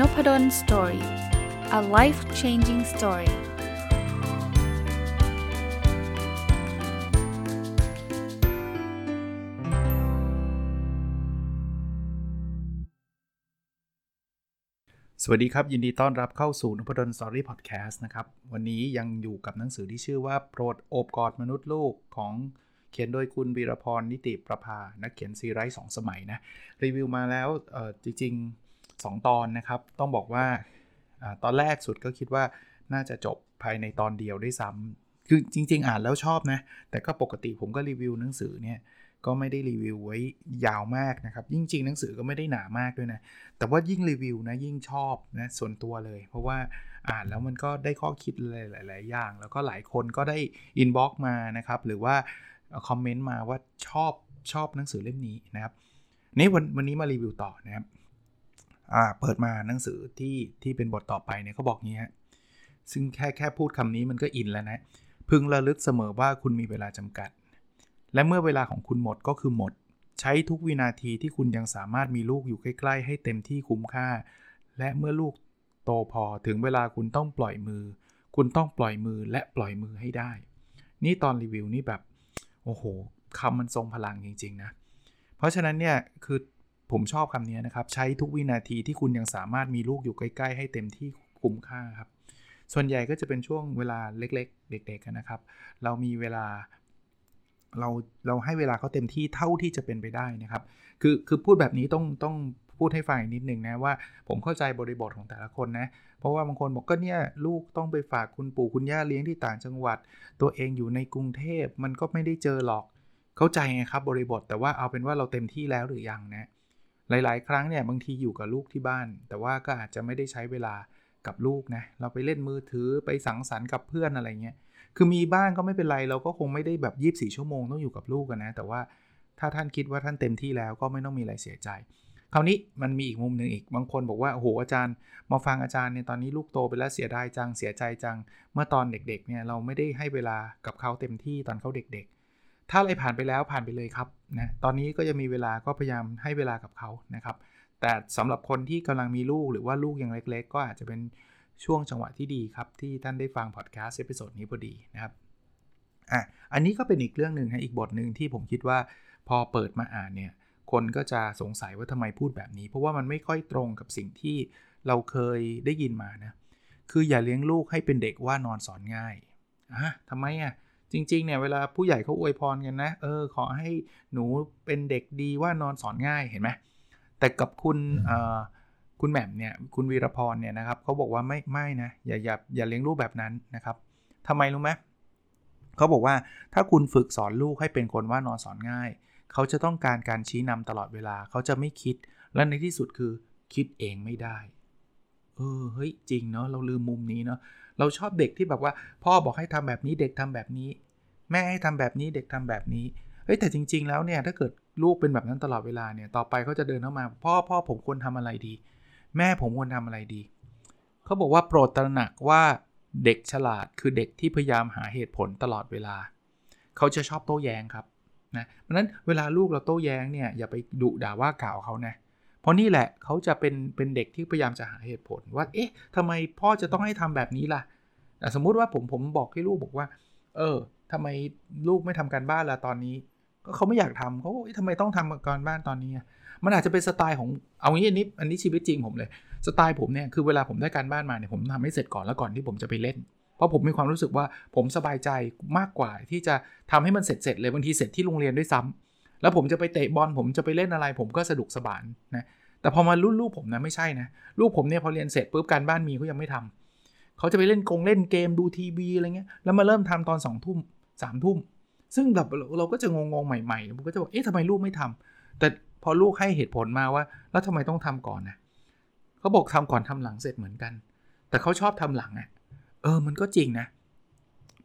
Noppadol Story a life changing story สวัสดีครับ ยินดีต้อนรับเข้าสู่นพดล Story Podcast นะครับ วันนี้ยังอยู่กับหนังสือที่ชื่อว่าโปรดโอบกอดมนุษย์ลูกของเขียนโดยคุณวีรพรนิติประภา นักเขียนซีไรต์สองสมัยนะ รีวิวมาแล้วจริงๆ 2 ตอนนะครับ ต้องบอกว่าตอนแรกสุดก็คิดว่าน่าจะจบภายในตอนเดียวได้ซ้ำคือจริง ๆ อ่านแล้วชอบนะ แต่ก็ปกติผมก็รีวิวหนังสือเนี่ยก็ไม่ได้รีวิวไว้ยาวมากนะครับ ยิ่งจริงหนังสือก็ไม่ได้หนามากด้วยนะ แต่ว่ายิ่งรีวิวนะยิ่งชอบนะส่วนตัวเลย เพราะว่าอ่านแล้วมันก็ได้ข้อคิดหลาย ๆ อย่าง แล้วก็หลายคนก็ได้ inbox มานะครับ หรือว่าคอมเมนต์มาว่าชอบชอบหนังสือเล่มนี้นะครับนี่วันวันนี้มารีวิวต่อนะครับ เปิดมาหนังสือที่ที่เป็นบทต่อไปเนี่ยเขาบอกงี้ฮะซึ่งแค่แค่พูดคำนี้มันก็อินแล้วนะ พึงระลึกเสมอว่าคุณมีเวลาจำกัด และเมื่อเวลาของคุณหมดก็คือหมด ใช้ทุกวินาทีที่คุณยังสามารถมีลูกอยู่ใกล้ ๆ ให้เต็มที่คุ้มค่า และเมื่อลูกโตพอถึงเวลาคุณต้องปล่อยมือ คุณต้องปล่อยมือและปล่อยมือให้ได้ นี่ตอนรีวิวนี่แบบ โอ้โหคำมันทรงพลังจริง ๆ นะ เพราะฉะนั้นเนี่ยคือ ผมชอบคำนี้นะครับ ใช้ทุกวินาทีที่คุณยังสามารถมีลูกอยู่ใกล้ ๆ ให้เต็มที่คุ้มค่าครับ ส่วนใหญ่ก็จะเป็นช่วงเวลาเล็ก ๆ เด็ก ๆ นะครับ เรามีเวลาเราเราให้เวลาเขาเต็มที่เท่าที่จะเป็นไปได้นะครับ คือคือพูดแบบนี้ต้องต้องพูดให้ฟังนิดนึงนะว่าผมเข้าใจบริบทของแต่ละคนนะ เพราะว่าบางคนบอกก็เนี่ยลูกต้องไปฝากคุณปู่คุณย่าเลี้ยงที่ต่างจังหวัด ตัวเองอยู่ในกรุงเทพมันก็ไม่ได้เจอหรอก เข้าใจไงครับบริบทแต่ว่าเอาเป็นว่าเราเต็มที่แล้วหรือยังนะ หลาย ๆ ครั้งเนี่ยบางทีอยู่กับลูกที่บ้าน แต่ว่าก็อาจจะไม่ได้ใช้เวลากับลูกนะเราไปเล่นมือถือไปสังสรรค์กับเพื่อนอะไรเงี้ยคือมีบ้างก็ไม่เป็นไรเราก็คงไม่ได้แบบยีบ24 ชั่วโมงต้องอยู่กับลูกกันนะ แต่ว่าถ้าท่านคิดว่าท่านเต็มที่แล้วก็ไม่ต้องมีอะไรเสียใจ คราวนี้มันมีอีกมุมหนึ่งอีกบางคนบอกว่าโอ้โหอาจารย์ มาฟังอาจารย์เนี่ยตอนนี้ลูกโตไปแล้วเสียดายจังเสียใจจัง เมื่อตอนเด็กๆเนี่ยเราไม่ได้ให้เวลากับเขาเต็มที่ตอนเขาเด็ก ถ้าอะไรผ่านไปแล้วผ่านไปเลยครับนะตอนนี้ก็จะมีเวลาก็พยายามให้เวลากับเขานะครับ แต่สำหรับคนที่กำลังมีลูกหรือว่าลูกยังเล็ก ๆ ก็อาจจะเป็นช่วงจังหวะที่ดีครับ ที่ท่านได้ฟังพอดแคสต์ episode นี้พอดีนะครับอะอันนี้ก็เป็นอีกเรื่องหนึ่งนะอีกบทหนึ่งที่ผมคิดว่าพอเปิดมาอ่านเนี่ยคนก็จะสงสัยว่าทำไมพูดแบบนี้ เพราะว่ามันไม่ค่อยตรงกับสิ่งที่เราเคยได้ยินมานะคืออย่าเลี้ยงลูกให้เป็นเด็กว่านอนสอนง่ายอะทำไมอะ จริง ๆ เนี่ย เวลาผู้ใหญ่เขาอวยพรกันนะ เออ ขอให้หนูเป็นเด็กดีว่านอนสอนง่ายเห็นไหมแต่กับคุณคุณแหม่มเนี่ย คุณวีรพรเนี่ยนะครับเขาบอกว่าไม่ไม่นะอย่าอย่าอย่าเลี้ยงลูกแบบนั้นนะครับทำไมรู้ไหมเขาบอกว่าถ้าคุณฝึกสอนลูกให้เป็นคนว่านอนสอนง่าย เขาจะต้องการการชี้นำตลอดเวลาเขาจะไม่คิด และในที่สุดคือคิดเองไม่ได้ เออเฮ้ยจริงเนาะเราลืมมุมนี้เนาะ เราชอบเด็กที่แบบว่า พ่อบอกให้ทำแบบนี้เด็กทำแบบนี้ แม่ให้ทำแบบนี้เด็กทำแบบนี้เฮ้ยแต่จริง ๆ แล้วเนี่ยถ้าเกิดลูกเป็นแบบนั้นตลอดเวลาเนี่ยต่อไปเขาจะเดินเข้ามา พ่อพ่อผมควรทำอะไรดี แม่ผมควรทำอะไรดีเขาบอกว่าโปรดตระหนักว่าเด็กฉลาดคือเด็กที่พยายามหาเหตุผลตลอดเวลา เขาจะชอบโต้แย้งครับนะเพราะนั้นเวลาลูกเราโต้แย้งเนี่ยอย่าไปดุด่าว่ากล่าวเขานะเราะนี่แหละเขาจะเป็นเป็นเด็กที่พยายามจะหาเหตุผลว่า เอ๊ะทำไมพ่อจะต้องให้ทำแบบนี้ล่ะ สมมุติว่าผมผมบอกให้ลูกบอกว่า เออทำไมลูกไม่ทำการบ้านล่ะตอนนี้ ก็เขาไม่อยากทำเขาทำไมต้องทำการบ้านตอนนี้ มันอาจจะเป็นสไตล์ของเอางี้อันนี้อันนี้ชีวิตจริงผมเลย สไตล์ผมเนี่ยคือเวลาผมได้การบ้านมาเนี่ยผมทำให้เสร็จก่อนแล้วก่อนที่ผมจะไปเล่นเพราะผมมีความรู้สึกว่าผมสบายใจมากกว่าที่จะทำให้มันเสร็จเสร็จเลยบางทีเสร็จที่โรงเรียนด้วยซ้ำ แล้วผมจะไปเตะบอลผมจะไปเล่นอะไร ผมก็สะดวกสบายนะแต่พอมารุ่นลูกผมนะไม่ใช่นะลูกผมเนี่ยพอเรียนเสร็จปุ๊บการบ้านมีเขายังไม่ทำเขาจะไปเล่นกงเล่นเกมดูทีวีอะไรเงี้ยแล้วมาเริ่มทำตอน2องทุ่มสามทุ่มซึ่งแบบเราก็จะงงๆใหม่ๆผมก็จะบอกเอ๊ะทำไมลูกไม่ทำแต่พอลูกให้เหตุผลมาว่า แล้วทำไมต้องทำก่อนนะเขาบอกทำก่อนทำหลังเสร็จเหมือนกัน แต่เขาชอบทำหลังอะเออมันก็จริงนะ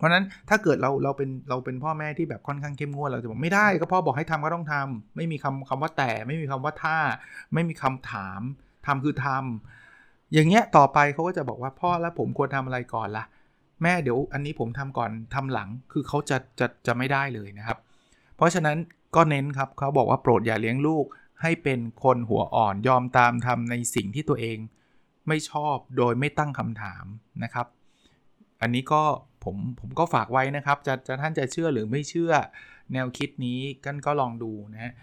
เพราะนั้นถ้าเกิดเราเราเป็นเราเป็นพ่อแม่ที่แบบค่อนข้างเข้มงวดเราจะบอกไม่ได้ก็พ่อบอกให้ทำก็ต้องทำไม่มีคำคำว่าแต่ไม่มีคำว่าถ้า ไม่มีคำถามทำคือทำอย่างเงี้ยต่อไปเขาก็จะบอกว่าพ่อแล้วผมควรทำอะไรก่อนละ่ะ แม่เดี๋ยวอันนี้ผมทำก่อนทำหลังคือเขาจะจะจะไม่ได้เลยนะครับ เพราะฉะนั้นก็เน้นครับเขาบอกว่าโปรดอย่าเลี้ยงลูก ให้เป็นคนหัวอ่อนยอมตามทำในสิ่งที่ตัวเอง ไม่ชอบโดยไม่ตั้งคำถามนะครับ อันนี้ก็ ผมผมก็ฝากไว้นะครับ จะจะท่านจะเชื่อหรือไม่เชื่อแนวคิดนี้กันก็ลองดูนะฮะ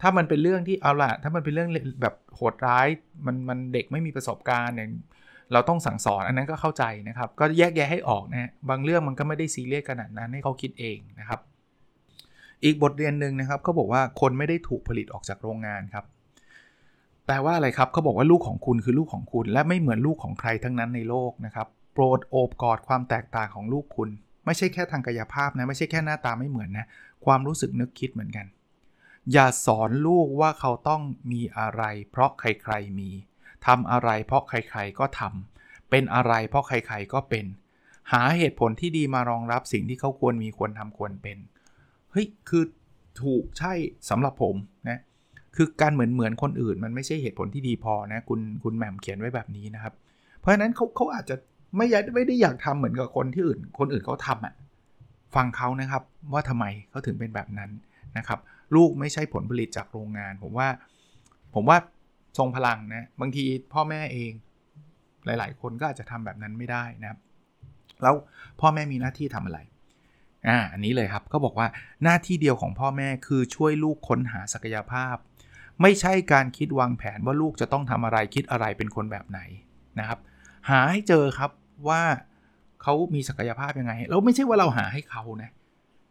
ถ้ามันเป็นเรื่องที่เอาละถ้ามันเป็นเรื่องแบบโหดร้ายมันมันเด็กไม่มีประสบการณ์เนี่ยเราต้องสั่งสอนอันนั้นก็เข้าใจนะครับ ก็แยกแยะให้ออกนะบางเรื่องมันก็ไม่ได้ซีเรียสขนาดนั้นให้เขาคิดเองนะครับ อีกบทเรียนหนึ่งนะครับเขาบอกว่าคนไม่ได้ถูกผลิตออกจากโรงงานครับแปลว่าอะไรครับเขาบอกว่าลูกของคุณคือลูกของคุณ และไม่เหมือนลูกของใครทั้งนั้นในโลกนะครับ โปรดโอบกอดความแตกต่างของลูกคุณ ไม่ใช่แค่ทางกายภาพนะไม่ใช่แค่หน้าตาไม่เหมือนนะความรู้สึกนึกคิดเหมือนกัน อย่าสอนลูกว่าเขาต้องมีอะไร เพราะใครๆมีทำอะไร เพราะใครๆก็ทำเป็นอะไร เพราะใครๆก็เป็น หาเหตุผลที่ดีมารองรับสิ่งที่เขาควรมีควรทำควรเป็นเฮ้ยคือถูกใช่สำหรับผมนะคือการเหมือนเหมือนคนอื่นมันไม่ใช่เหตุผลที่ดีพอนะคุณคุณแหม่มเขียนไว้แบบนี้นะครับ เพราะฉะนั้นเขาเขาอาจจะ ไม่ยไม่ได้อยากทำเหมือนกับคนที่อื่น คนอื่นเขาทำอะ่ะฟังเขานะครับว่าทำไมเขาถึงเป็นแบบนั้นนะครับ ลูกไม่ใช่ผลผลิตจากโรงงาน ผมว่า ผมว่าทรงพลังนะบางทีพ่อแม่เองหลาย ๆ คนก็อาจจะทำแบบนั้นไม่ได้นะครับ แล้วพ่อแม่มีหน้าที่ทำอะไรอ่าอันนี้เลยครับก็บอกว่าหน้าที่เดียวของพ่อแม่คือช่วยลูกค้นหาศักยภาพ ไม่ใช่การคิดวางแผนว่าลูกจะต้องทำอะไรคิดอะไรเป็นคนแบบไหนนะครับ หาให้เจอครับ ว่าเขามีศักยภาพยังไง แล้วไม่ใช่ว่าเราหาให้เขานะ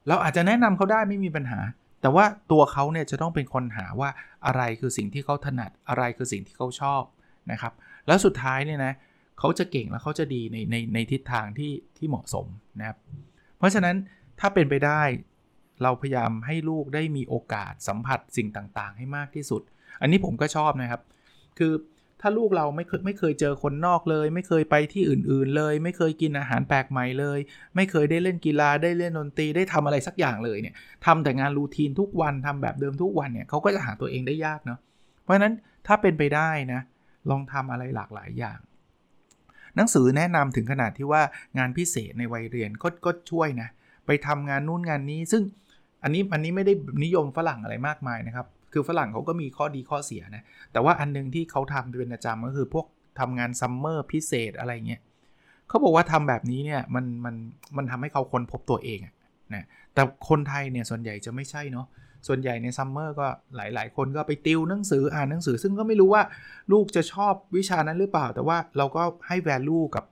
เราอาจจะแนะนำเขาได้ไม่มีปัญหา แต่ว่าตัวเขาเนี่ยจะต้องเป็นคนหาว่าอะไรคือสิ่งที่เขาถนัดอะไรคือสิ่งที่เขาชอบนะครับ แล้วสุดท้ายเนี่ยนะเขาจะเก่งแล้วเขาจะดีในในในทิศทางที่ที่เหมาะสมนะครับ เพราะฉะนั้นถ้าเป็นไปได้เราพยายามให้ลูกได้มีโอกาสสัมผัสสิ่งต่างๆ ให้มากที่สุด อันนี้ผมก็ชอบนะครับ คือ ถ้าลูกเราไม่เคยไม่เคยเจอคนนอกเลย ไม่เคยไปที่อื่น ๆ เลย ไม่เคยกินอาหารแปลกใหม่เลย ไม่เคยได้เล่นกีฬาได้เล่นดนตรีได้ทำอะไรสักอย่างเลยเนี่ยทำแต่งานรูทีนทุกวันทำแบบเดิมทุกวันเนี่ยเขาก็จะหาตัวเองได้ยากเนาะเพราะฉะนั้นถ้าเป็นไปได้นะลองทำอะไรหลากหลายอย่าง หนังสือแนะนำถึงขนาดที่ว่างานพิเศษในวัยเรียนก็ก็ช่วยนะไปทำงานนู่นงานนี้ซึ่งอันนี้อันนี้ไม่ได้นิยมฝรั่งอะไรมากมายนะครับ คือฝรั่งเขาก็มีข้อดีข้อเสียนะ แต่ว่าอันนึงที่เขาทำเป็นประจำก็คือพวกทำงาน summer พิเศษอะไรเงี้ยเขาบอกว่าทำแบบนี้เนี่ยมันมันมันทำให้เขาค้นพบตัวเองนะแต่คนไทยเนี่ยส่วนใหญ่จะไม่ใช่เนาะส่วนใหญ่ใน summer ก็หลาย ๆ คนก็ไปติวหนังสืออ่านหนังสือ ซึ่งก็ไม่รู้ว่าลูกจะชอบวิชานั้นหรือเปล่า แต่ว่าเราก็ให้ value กับ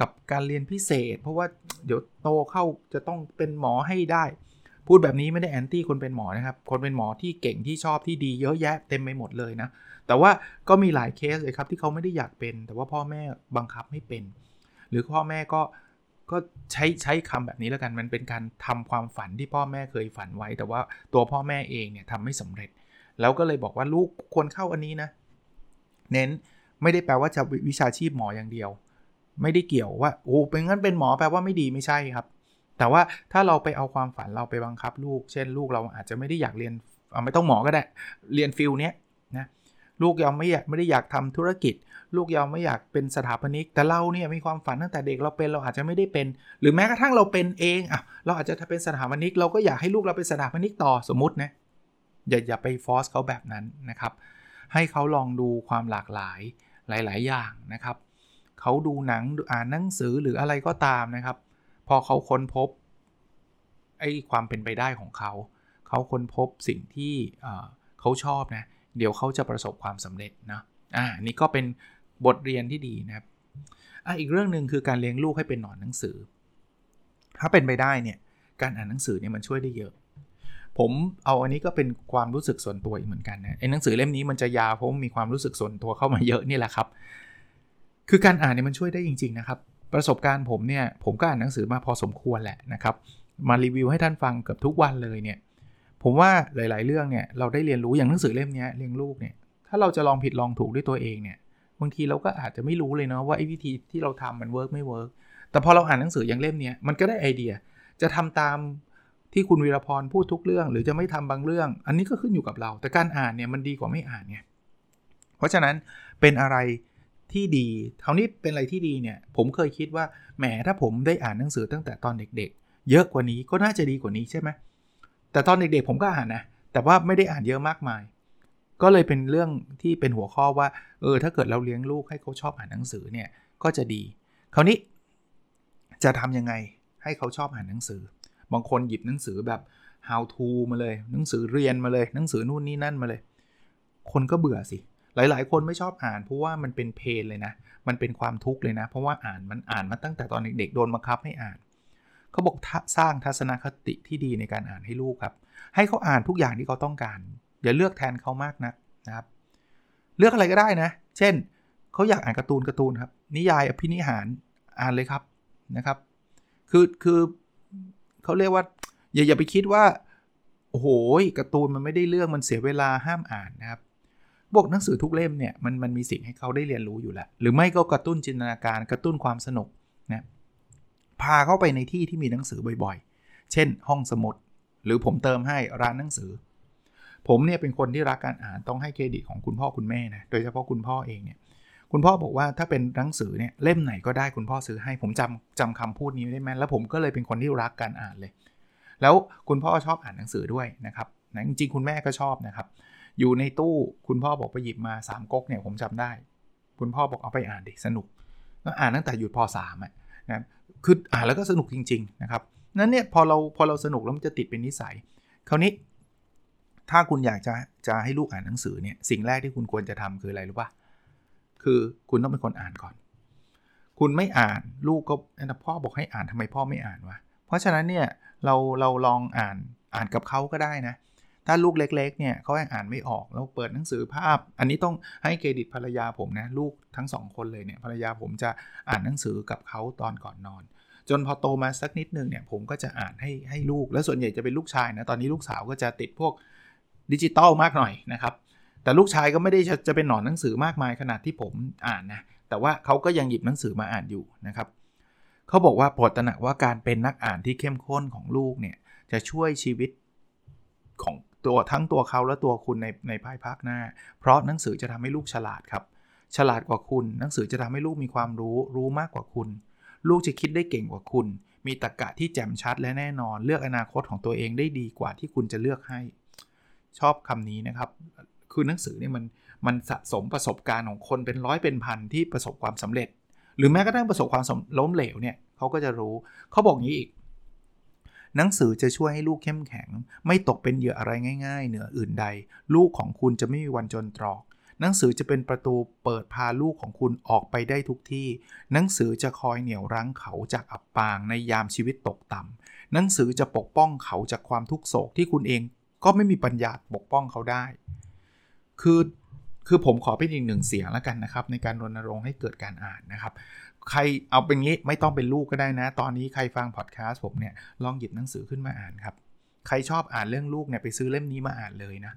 กับการเรียนพิเศษ เพราะว่าเดี๋ยวโตเขาจะต้องเป็นหมอให้ได้ พูดแบบนี้ไม่ได้แอนตี้คนเป็นหมอนะครับ คนเป็นหมอที่เก่งที่ชอบที่ดีเยอะแยะเต็มไปหมดเลยนะ แต่ว่าก็มีหลายเคสเลยครับที่เขาไม่ได้อยากเป็น แต่ว่าพ่อแม่บังคับให้เป็น หรือพ่อแม่ก็ก็ใช้ใช้คำแบบนี้แล้วกันมันเป็นการทำความฝันที่พ่อแม่เคยฝันไว้ แต่ว่าตัวพ่อแม่เองเนี่ยทำไม่สำเร็จ แล้วก็เลยบอกว่าลูกควรเข้าอันนี้นะ เน้นไม่ได้แปลว่าจะวิชาชีพหมออย่างเดียว ไม่ได้เกี่ยวว่าโอ้เป็นงั้นเป็นหมอแปลว่าไม่ดีไม่ใช่ครับ แต่ว่าถ้าเราไปเอาความฝันเราไปบังคับลูก เช่นลูกเราอาจจะไม่ได้อยากเรียนเอาไม่ต้องหมอก็ได้ เรียน field เนี้ยนะลูกยอมไม่อยากไม่ได้อยากทำธุรกิจ ลูกยอมไม่อยากเป็นสถาปนิก แต่เราเนี่ยมีความฝันตั้งแต่เด็กเราเป็นเราอาจจะไม่ได้เป็น หรือแม้กระทั่งเราเป็นเองอะเราอาจจะเป็นสถาปนิก เราก็อยากให้ลูกเราเป็นสถาปนิกต่อสมมตินะอย่าอย่าไป force เขาแบบนั้นนะครับ ให้เขาลองดูความหลากหลายหลาย ๆ อย่างนะครับเขาดูหนังอ่านหนังสือหรืออะไรก็ตามนะครับ พอเขาค้นพบไอ้ความเป็นไปได้ของเขา เขาค้นพบสิ่งที่เขาชอบนะ เดี๋ยวเขาจะประสบความสำเร็จนะ อ่า นี่ก็เป็นบทเรียนที่ดีนะครับ อะอีกเรื่องหนึ่งคือการเลี้ยงลูกให้เป็นหนอนหนังสือ ถ้าเป็นไปได้เนี่ย การอ่านหนังสือเนี่ยมันช่วยได้เยอะ ผมเอาอันนี้ก็เป็นความรู้สึกส่วนตัวอีกเหมือนกันนะ ไอ้หนังสือเล่มนี้มันจะยาวเพราะมีความรู้สึกส่วนตัวเข้ามาเยอะนี่แหละครับ คือการอ่านเนี่ยมันช่วยได้จริง ๆ นะครับ ประสบการณ์ผมเนี่ยผมก็อ่านหนังสือมาพอสมควรแหละนะครับ มารีวิวให้ท่านฟังเกือบทุกวันเลยเนี่ยผมว่าหลาย ๆ เรื่องเนี่ยเราได้เรียนรู้อย่างหนังสือเล่มนี้เลี้ยงลูกเนี่ยถ้าเราจะลองผิดลองถูกด้วยตัวเองเนี่ยบางทีเราก็อาจจะไม่รู้เลยเนาะว่าไอ้วิธีที่เราทำมัน work ไม่ work แต่พอเราอ่านหนังสืออย่างเล่มนี้มันก็ได้ไอเดียจะทำตามที่คุณวีรพรพูดทุกเรื่อง หรือจะไม่ทำบางเรื่อง อันนี้ก็ขึ้นอยู่กับเรา แต่การอ่านเนี่ยมันดีกว่าไม่อ่านไงเพราะฉะนั้นเป็นอะไร ที่ดีคราวนี้เป็นอะไรที่ดีเนี่ยผมเคยคิดว่าแหมถ้าผมได้อ่านหนังสือตั้งแต่ตอนเด็ก ๆ เยอะกว่านี้ก็น่าจะดีกว่านี้ใช่ไหมแต่ตอนเด็กๆผมก็อ่านนะแต่ว่าไม่ได้อ่านเยอะมากมาย ก็เลยเป็นเรื่องที่เป็นหัวข้อว่าเออถ้าเกิดเราเลี้ยงลูกให้เขาชอบอ่านหนังสือเนี่ยก็จะดี คราวนี้จะทำยังไงให้เขาชอบอ่านหนังสือ บางคนหยิบหนังสือแบบ how to มาเลย หนังสือเรียนมาเลย หนังสือนู่นนี่นั่นมาเลย คนก็เบื่อสิ หลาย ๆ คนไม่ชอบอ่านเพราะว่ามันเป็นเพลเลยนะ มันเป็นความทุกข์เลยนะ เพราะว่าอ่านมันอ่านมาตั้งแต่ตอนเด็กๆโดนบังคับให้อ่านเขาบอกสร้างทัศนคติที่ดีในการอ่านให้ลูกครับ ให้เขาอ่านทุกอย่างที่เขาต้องการ อย่าเลือกแทนเขามากนะนะครับ เลือกอะไรก็ได้นะ เช่นเขาอยากอ่านการ์ตูนการ์ตูนครับ นิยายอภินิหารอ่านเลยครับนะครับ คือคือเขาเรียกว่า อย่าอย่าไปคิดว่าโอ้โหการ์ตูนมันไม่ได้เรื่องมันเสียเวลาห้ามอ่านนะครับ บวกหนังสือทุกเล่มเนี่ยมันมันมีสิ่งให้เขาได้เรียนรู้อยู่แล้ว หรือไม่ก็กระตุ้นจินตนาการกระตุ้นความสนุกนะพาเข้าไปในที่ที่มีหนังสือบ่อยๆ เช่น ห้องสมุด หรือผมเติมให้ร้านหนังสือ ผมเนี่ยเป็นคนที่รักการอ่านต้องให้เครดิตของคุณพ่อคุณแม่นะโดยเฉพาะคุณพ่อเองเนี่ยคุณพ่อบอกว่าถ้าเป็นหนังสือเนี่ยเล่มไหนก็ได้คุณพ่อซื้อให้ผมจำจำคำพูดนี้ได้ไหมแล้วผมก็เลยเป็นคนที่รักการอ่านเลย แล้วคุณพ่อชอบอ่านหนังสือด้วยนะครับนะจริงๆคุณแม่ก็ชอบนะครับ อยู่ในตู้คุณพ่อบอกไปหยิบมา3ก๊กเนี่ยผมจำได้ คุณพ่อบอกเอาไปอ่านดิสนุกก็อ่านตั้งแต่อยู่ป .3 อะนะคืออ่านแล้วก็สนุกจริง ๆ นะครับนั้นเนี่ยพอเราพอเราสนุกแล้วมันจะติดเป็นนิสัย คราวนี้ ถ้าคุณอยากจะจะให้ลูกอ่านหนังสือเนี่ยสิ่งแรกที่คุณควรจะทำคืออะไรรู้ปะคือคุณต้องเป็นคนอ่านก่อน คุณไม่อ่านลูกก็พ่อบอกให้อ่านทำไมพ่อไม่อ่านวะเพราะฉะนั้นเนี่ยเราเราลองอ่านอ่านกับเขาก็ได้นะ ถ้าลูกเล็กๆเนี่ยเขายังอ่านไม่ออกเราเปิดหนังสือภาพ อันนี้ต้องให้เครดิตภรรยาผมนะลูกทั้งสองคนเลยเนี่ยภรรยาผมจะอ่านหนังสือกับเขาตอนก่อนนอน จนพอโตมาสักนิดนึงเนี่ยผมก็จะอ่านให้ให้ลูก แล้วส่วนใหญ่จะเป็นลูกชายนะตอนนี้ลูกสาวก็จะติดพวกดิจิตอลมากหน่อยนะครับแต่ลูกชายก็ไม่ได้จะเป็นหนอนหนังสือมากมายขนาดที่ผมอ่านนะแต่ว่าเขาก็ยังหยิบหนังสือมาอ่านอยู่นะครับเขาบอกว่าโปรดตระหนักว่าการเป็นนักอ่านที่เข้มข้นของลูกเนี่ยจะช่วยชีวิตของ ตัวทั้งตัวเขาและตัวคุณในในภายภาคหน้า เพราะหนังสือจะทำให้ลูกฉลาดครับ ฉลาดกว่าคุณ หนังสือจะทำให้ลูกมีความรู้ รู้มากกว่าคุณ ลูกจะคิดได้เก่งกว่าคุณ มีตรรกะที่แจ่มชัดและแน่นอน เลือกอนาคตของตัวเองได้ดีกว่าที่คุณจะเลือกให้ ชอบคำนี้นะครับ คือหนังสือเนี่ยมันมันสะสมประสบการณ์ของคนเป็นร้อยเป็นพันที่ประสบความสำเร็จ หรือแม้กระทั่งประสบความล้มเหลวเนี่ยเขาก็จะรู้เขาบอกงี้อีก หนังสือจะช่วยให้ลูกเข้มแข็ง ไม่ตกเป็นเหยื่ออะไรง่าย ๆ เหนืออื่นใด ลูกของคุณจะไม่มีวันจนตรอก หนังสือจะเป็นประตูเปิดพาลูกของคุณออกไปได้ทุกที่ หนังสือจะคอยเหนี่ยวรั้งเขาจากอับปางในยามชีวิตตกต่ำหนังสือจะปกป้องเขาจากความทุกโศกที่คุณเองก็ไม่มีปัญญาปกป้องเขาได้ คือคือผมขอเป็นอีกหนึ่งเสียงแล้วกันนะครับ ในการรณรงค์ให้เกิดการอ่านนะครับ ใครเอาเป็นงี้ไม่ต้องเป็นลูกก็ได้นะ ตอนนี้ใครฟังพอดแคสต์ผมเนี่ยลองหยิบหนังสือขึ้นมาอ่านครับ ใครชอบอ่านเรื่องลูกเนี่ยไปซื้อเล่มนี้มาอ่านเลยนะ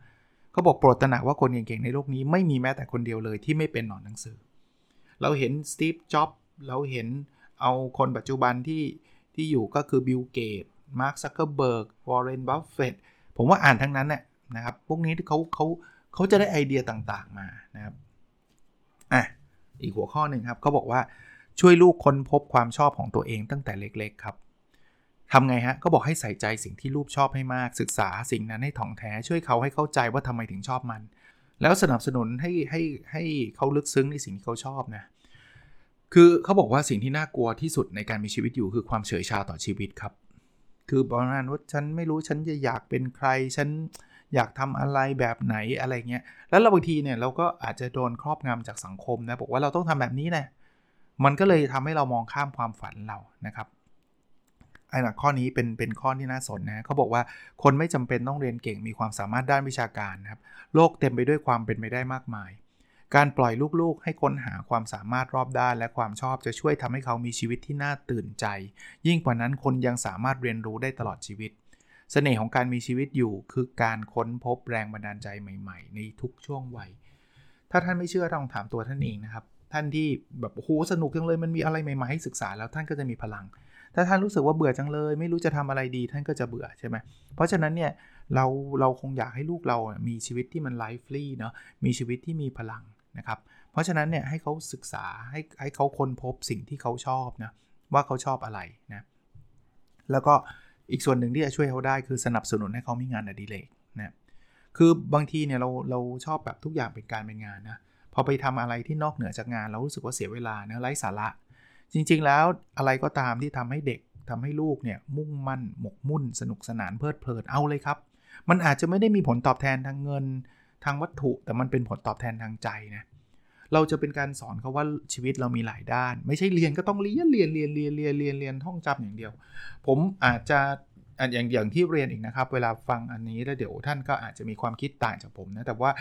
เขาบอกโปรดตระหนักว่าคนเก่งๆในโลกนี้ไม่มีแม้แต่คนเดียวเลยที่ไม่เป็นหนอนหนังสือ เราเห็นสตีฟจ็อบเราเห็นเอาคนปัจจุบันที่ที่อยู่ก็คือบิลเกตส์ มาร์คซักเคอร์เบิร์กวอร์เรนบัฟเฟตต์ผมว่าอ่านทั้งนั้นเนี่ยนะครับ พวกนี้ที่เขาเขาเขาจะได้ไอเดียต่างๆมานะครับอะอีกหัวข้อหนึ่งครับเขาบอกว่า ช่วยลูกค้นพบความชอบของตัวเองตั้งแต่เล็กๆครับทำไงฮะ ก็บอกให้ใส่ใจสิ่งที่ลูกชอบให้มาก ศึกษาสิ่งนั้นให้ถ่องแท้ ช่วยเขาให้เข้าใจว่าทำไมถึงชอบมัน แล้วสนับสนุนให้ให้ให้เขาลึกซึ้งในสิ่งที่เขาชอบนะ คือเขาบอกว่าสิ่งที่น่ากลัวที่สุดในการมีชีวิตอยู่คือความเฉยชาต่อชีวิตครับ คือประมาณว่าฉันไม่รู้ฉันจะอยากเป็นใคร ฉันอยากทำอะไรแบบไหนอะไรเงี้ย แล้วเราบางทีเนี่ยเราก็อาจจะโดนครอบงำจากสังคมนะ บอกว่าเราต้องทำแบบนี้นะ มันก็เลยทำให้เรามองข้ามความฝันเรานะครับไอ้หนักข้อนี้เป็นเป็นข้อที่น่าสนนะเขาบอกว่าคนไม่จำเป็นต้องเรียนเก่งมีความสามารถด้านวิชาการนะครับ โลกเต็มไปด้วยความเป็นไปได้มากมาย การปล่อยลูกๆ ให้ค้นหาความสามารถรอบด้าน และความชอบจะช่วยทำให้เขามีชีวิตที่น่าตื่นใจ ยิ่งกว่านั้นคนยังสามารถเรียนรู้ได้ตลอดชีวิตเสน่ห์ของการมีชีวิตอยู่คือการค้นพบแรงบันดาลใจใหม่ ๆ ในทุกช่วงวัย ถ้าท่านไม่เชื่อต้องถามตัวท่านเองนะครับ ท่านที่แบบโอ้โหสนุกจังเลยมันมีอะไรใหม่ๆให้ศึกษาแล้วท่านก็จะมีพลัง ถ้าท่านรู้สึกว่าเบื่อจังเลย ไม่รู้จะทำอะไรดีท่านก็จะเบื่อใช่ไหมเพราะฉะนั้นเนี่ยเราเราคงอยากให้ลูกเรามีชีวิตที่มันไลฟ์ฟรีเนาะมีชีวิตที่มีพลังนะครับเพราะฉะนั้นเนี่ยให้เขาศึกษาให้ให้เขาค้นพบสิ่งที่เขาชอบนะว่าเขาชอบอะไรนะแล้วก็อีกส่วนหนึ่งที่จะช่วยเขาได้คือสนับสนุนให้เขามีงานอดิเรกนะคือบางทีเนี่ยเราเราชอบแบบทุกอย่างเป็นการเป็นงานนะ พอไปทำอะไรที่นอกเหนือจากงานเรารู้สึกว่าเสียเวลาเนะไร้สาระ จริง ๆ แล้วอะไรก็ตามที่ทำให้เด็กทำให้ลูกเนี่ยมุ่งมั่นหมกมุ่น สนุกสนานเพลิดเพลินเอาเลยครับ มันอาจจะไม่ได้มีผลตอบแทนทางเงินทางวัตถุ แต่มันเป็นผลตอบแทนทางใจนะเราจะเป็นการสอนเขาว่าชีวิตเรามีหลายด้าน ไม่ใช่เรียนก็ต้องเรียนเรียนเรียนเรียนเรียนเรียนเรียนท่องจำอย่างเดียว ผมอาจจะอย่างอย่างที่เรียนอีกนะครับ เวลาฟังอันนี้แล้วเดี๋ยวท่านก็อาจจะมีความคิดต่างจากผมนะแต่ว่า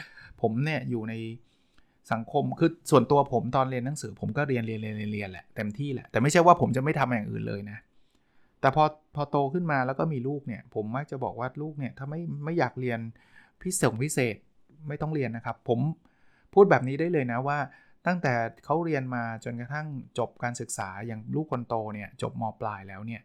ผมเนี่ยอยู่ใน สังคมคือส่วนตัวผมตอนเรียนหนังสือ ผมก็เรียนเรียนเรียนเรียนแหละเต็มที่แหละแต่ไม่ใช่ว่าผมจะไม่ทำอย่างอื่นเลยนะ แต่พอพอโตขึ้นมาแล้วก็มีลูกเนี่ย ผมมักจะบอกว่าลูกเนี่ยถ้าไม่ไม่อยากเรียนพิเศษพิเศษไม่ต้องเรียนนะครับ ผมพูดแบบนี้ได้เลยนะว่าตั้งแต่เขาเรียนมาจนกระทั่งจบการศึกษาอย่างลูกคนโตเนี่ยจบมปลายแล้วเนี่ย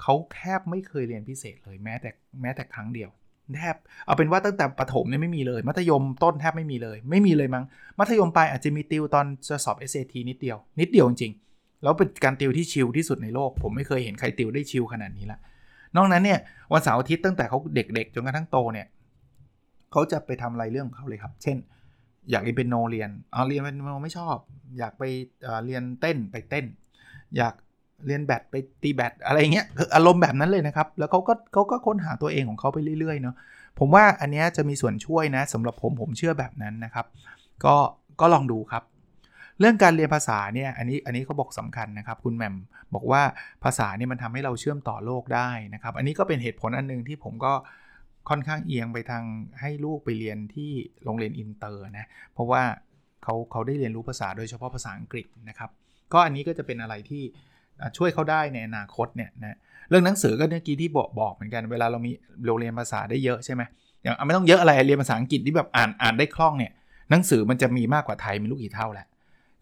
เขาแทบไม่เคยเรียนพิเศษเลยแม้แต่แม้แต่ครั้งเดียว แทบเอาเป็นว่าตั้งแต่ประถมเนี่ยไม่มีเลย มัธยมต้นแทบไม่มีเลย ไม่มีเลยมั้งมัธยมปลายอาจจะมีติวตอนจะสอบ SAT นิดเดียว นิดเดียวจริงๆแล้วเป็นการติวที่ชิลที่สุดในโลก ผมไม่เคยเห็นใครติวได้ชิลขนาดนี้ละนอกนั้นเนี่ยวันเสาร์อาทิตย์ตั้งแต่เขาเด็ก ๆ จนกระทั่งโตเนี่ยเขาจะไปทำอะไรเรื่องของเขาเลยครับ เช่น อยากเรียนเป็นโนเรียนอ๋อเรียนเป็นโนไม่ชอบ อยากไปเรียนเต้นไปเต้น อยาก เรียนแบดไปตีแบดอะไรเงี้ยอารมณ์แบบนั้นเลยนะครับ แล้วเขาก็เขาก็ค้นหาตัวเองของเขาไปเรื่อยๆเนาะผมว่าอันนี้จะมีส่วนช่วยนะสำหรับผมผมเชื่อแบบนั้นนะครับ ก็ก็ลองดูครับ เรื่องการเรียนภาษาเนี่ยอันนี้อันนี้เขาบอกสำคัญนะครับ คุณแหม่มบอกว่าภาษาเนี่ยมันทำให้เราเชื่อมต่อโลกได้นะครับ อันนี้ก็เป็นเหตุผลอันนึงที่ผมก็ค่อนข้างเอียงไปทางให้ลูกไปเรียนที่โรงเรียนอินเตอร์นะเพราะว่าเขาเขาได้เรียนรู้ภาษาโดยเฉพาะภาษาอังกฤษนะครับ ก็อันนี้ก็จะเป็นอะไรที่ ช่วยเขาได้ในอนาคตเนี่ยนะเรื่องหนังสือก็เมื่อกี้ที่บอกบอกเหมือนกันเวลาเรามีเราเรียนภาษาได้เยอะใช่ไหมอย่างไม่ต้องเยอะอะไรเรียนภาษาอังกฤษที่แบบอ่านอ่านได้คล่องเนี่ยหนังสือมันจะมีมากกว่าไทยม่รู้กี่เท่าแหละ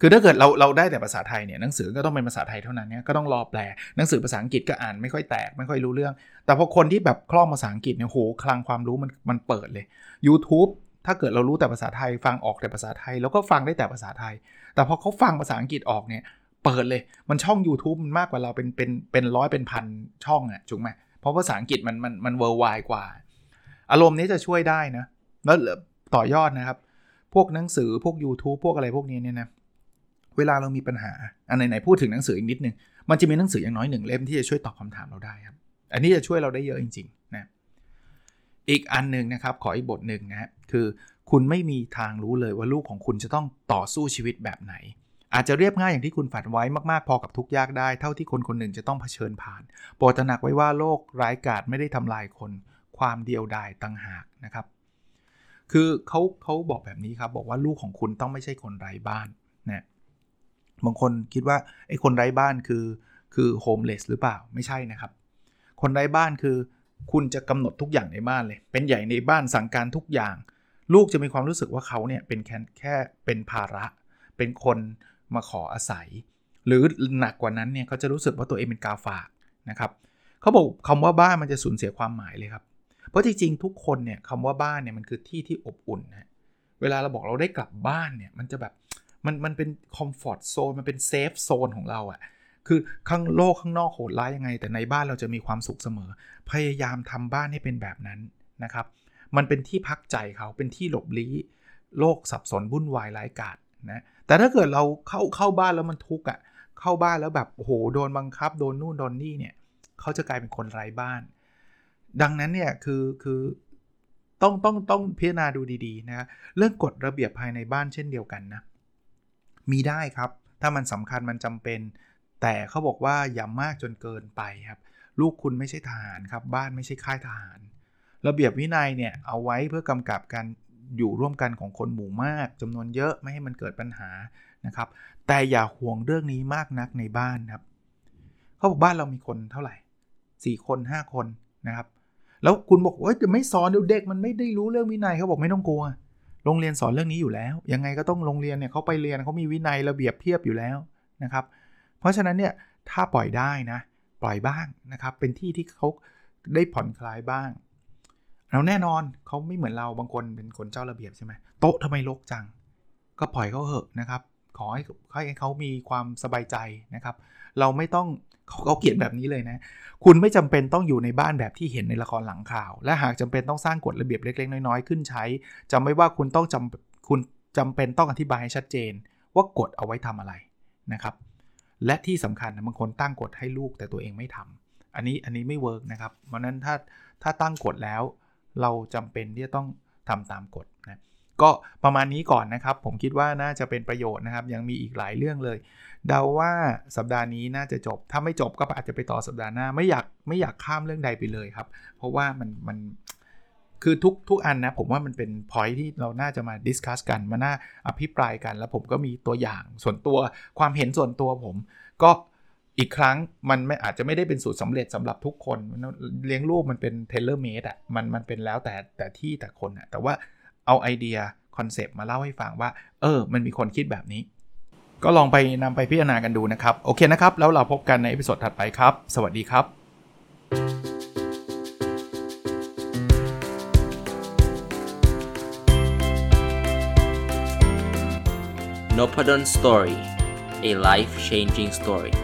คือถ้าเกิดเราเราได้แต่ภาษาไทยเนี่ยหนังสือก็ต้องเป็นภาษาไทยเท่านั้นเนี่ยก็ต้องรอแปลหนังสือภาษาอังกฤษก็อ่านไม่ค่อยแตกไม่ค่อยรู้เรื่อง แต่พอคนที่แบบคล่องภาษาอังกฤษเนี่ยโหคลังความรู้มันมันเปิดเลย YouTube ถ้าเกิดเรารู้แต่ภาษาไทยฟังออกแต่ภาษาไทย แล้วก็ฟังได้แต่ภาษาไทย แต่พอเขาฟังภาษาอังกฤษออกเนี่ย เปิดเลยมันช่อง YouTube มันมากกว่าเราเป็นเป็นเป็นร้อยเป็นพันช่องอะถูกไหมเพราะภาษาอังกฤษมันมันมันเวอร์ไวกว่า อารมณ์นี้จะช่วยได้นะแล้วต่อยอดนะครับ พวกหนังสือพวก YouTube พวกอะไรพวกนี้เนี่ยนะเวลาเรามีปัญหาอันไหนๆพูดถึงหนังสืออีกนิดนึงมันจะมีหนังสืออย่างน้อยหนึ่งเล่มที่จะช่วยตอบคาถามเราได้ครับ อันนี้จะช่วยเราได้เยอะจริงๆนะอีกอันหนึ่งนะครับ ขออีกบทหนึ่งนะฮะคือ คุณไม่มีทางรู้เลยว่าลูกของคุณจะต้องต่อสู้ชีวิตแบบไหน อาจจะเรียบง่ายอย่างที่คุณฝันไว้มากๆ พอกับทุกยากได้เท่าที่คนคนหนึ่งจะต้องเผชิญผ่าน โปรดตระหนักไว้ว่าโลกร้ายกาจไม่ได้ทำลายคน ความเดียวดายตั้งหากนะครับ คือเขาเขาบอกแบบนี้ครับบอกว่าลูกของคุณต้องไม่ใช่คนไร้บ้านนะบางคนคิดว่าไอ้คนไร้บ้านคือคือโฮมเลสหรือเปล่าไม่ใช่นะครับ คนไร้บ้านคือคุณจะกำหนดทุกอย่างในบ้านเลย เป็นใหญ่ในบ้านสั่งการทุกอย่าง ลูกจะมีความรู้สึกว่าเขาเนี่ยเป็นแค่แค่เป็นภาระ เป็นคน มาขออาศัย หรือหนักกว่านั้นเนี่ยเขาจะรู้สึกว่าตัวเองเป็นกาฝากนะครับเขาบอกคำว่าบ้านมันจะสูญเสียความหมายเลยครับ เพราะจริงๆทุกคนเนี่ยคำว่าบ้านเนี่ยมันคือที่ที่อบอุ่นนะเวลาเราบอกเราได้กลับบ้านเนี่ยมันจะแบบมันมันเป็น comfort zone มันเป็น safe zone ของเราอะ่ะคือข้างโลกข้างนอกโหดร้ายยังไง แต่ในบ้านเราจะมีความสุขเสมอ พยายามทำบ้านให้เป็นแบบนั้นนะครับ มันเป็นที่พักใจเขาเป็นที่หลบลี้ โลกสับสนวุ่นวายไร้กาดนะ แต่ถ้าเกิดเราเข้าเข้าบ้านแล้วมันทุกข์อะเข้าบ้านแล้วแบบโอ้โหโดนบังคับ โดนนู่นโดนนี่เนี่ยเขาจะกลายเป็นคนไร้บ้าน ดังนั้นเนี่ยคือคือต้องต้องต้องพิจารณาดูดีๆนะเรื่องกฎระเบียบภายในบ้านเช่นเดียวกันนะมีได้ครับ ถ้ามันสำคัญมันจำเป็น แต่เขาบอกว่าอย่ามากจนเกินไปครับ ลูกคุณไม่ใช่ทหารครับ บ้านไม่ใช่ค่ายทหาร ระเบียบวินัยเนี่ยเอาไว้เพื่อกำกับการ อยู่ร่วมกันของคนหมู่มากจำนวนเยอะไม่ให้มันเกิดปัญหานะครับ แต่อย่าห่วงเรื่องนี้มากนักในบ้านครับเขาบอกบ้านเรามีคนเท่าไหร่ 4 คน 5 คนนะครับ แล้วคุณบอกว่าจะไม่สอนเดี๋ยวเด็กมันไม่ได้รู้เรื่องวินัยเขาบอกไม่ต้องกลัวโรงเรียนสอนเรื่องนี้อยู่แล้ว ยังไงก็ต้องโรงเรียนเนี่ยเขาไปเรียนเขามีวินัยระเบียบเพียบอยู่แล้วนะครับ เพราะฉะนั้นเนี่ยถ้าปล่อยได้นะ ปล่อยบ้างนะครับ เป็นที่ที่เขาได้ผ่อนคลายบ้าง แล้วแน่นอนเขาไม่เหมือนเราบางคนเป็นคนเจ้าระเบียบใช่ไหมโต๊ะทำไมรกจัง ก็ปล่อยเขาเหอะนะครับ ขอให้ให้เขามีความสบายใจนะครับ เราไม่ต้องเขาเขาเขียนแบบนี้เลยนะ คุณไม่จำเป็นต้องอยู่ในบ้านแบบที่เห็นในละครหลังข่าว และหากจำเป็นต้องสร้างกฎระเบียบเล็ก ๆ น้อยๆขึ้นใช้จำไว้ว่าคุณต้องจำคุณจำเป็นต้องอธิบายให้ชัดเจน ว่ากฎเอาไว้ทำอะไรนะครับ และที่สำคัญบางคนตั้งกฎให้ลูกแต่ตัวเองไม่ทำอันนี้อันนี้ไม่ work นะครับเพราะนั้นถ้าถ้าตั้งกฎแล้ว เราจำเป็นที่จะต้องทำตามกฎนะก็ประมาณนี้ก่อนนะครับ ผมคิดว่าน่าจะเป็นประโยชน์นะครับ ยังมีอีกหลายเรื่องเลย เดาว่าสัปดาห์นี้น่าจะจบ ถ้าไม่จบก็อาจจะไปต่อสัปดาห์หน้า ไม่อยากไม่อยากข้ามเรื่องใดไปเลยครับ เพราะว่ามันมันคือทุกทุกอันนะผมว่ามันเป็นพอยที่เราน่าจะมา discuss กันมาน่าอภิปรายกัน แล้วผมก็มีตัวอย่างส่วนตัวความเห็นส่วนตัวผม ก็ อีกครั้งมันไม่อาจจะไม่ได้เป็นสูตรสำเร็จสำหรับทุกคน เลี้ยงลูกมันเป็น tailor-made อะมันมันเป็นแล้วแต่แต่ที่แต่คนอะแต่ว่าเอาไอเดียคอนเซปต์มาเล่าให้ฟังว่า เออ มันมีคนคิดแบบนี้ ก็ลองไปนำไปพิจารณากันดูนะครับ โอเคนะครับ แล้วเราพบกันใน episode ถัดไปครับ สวัสดีครับ n o p a d o n Story a life changing story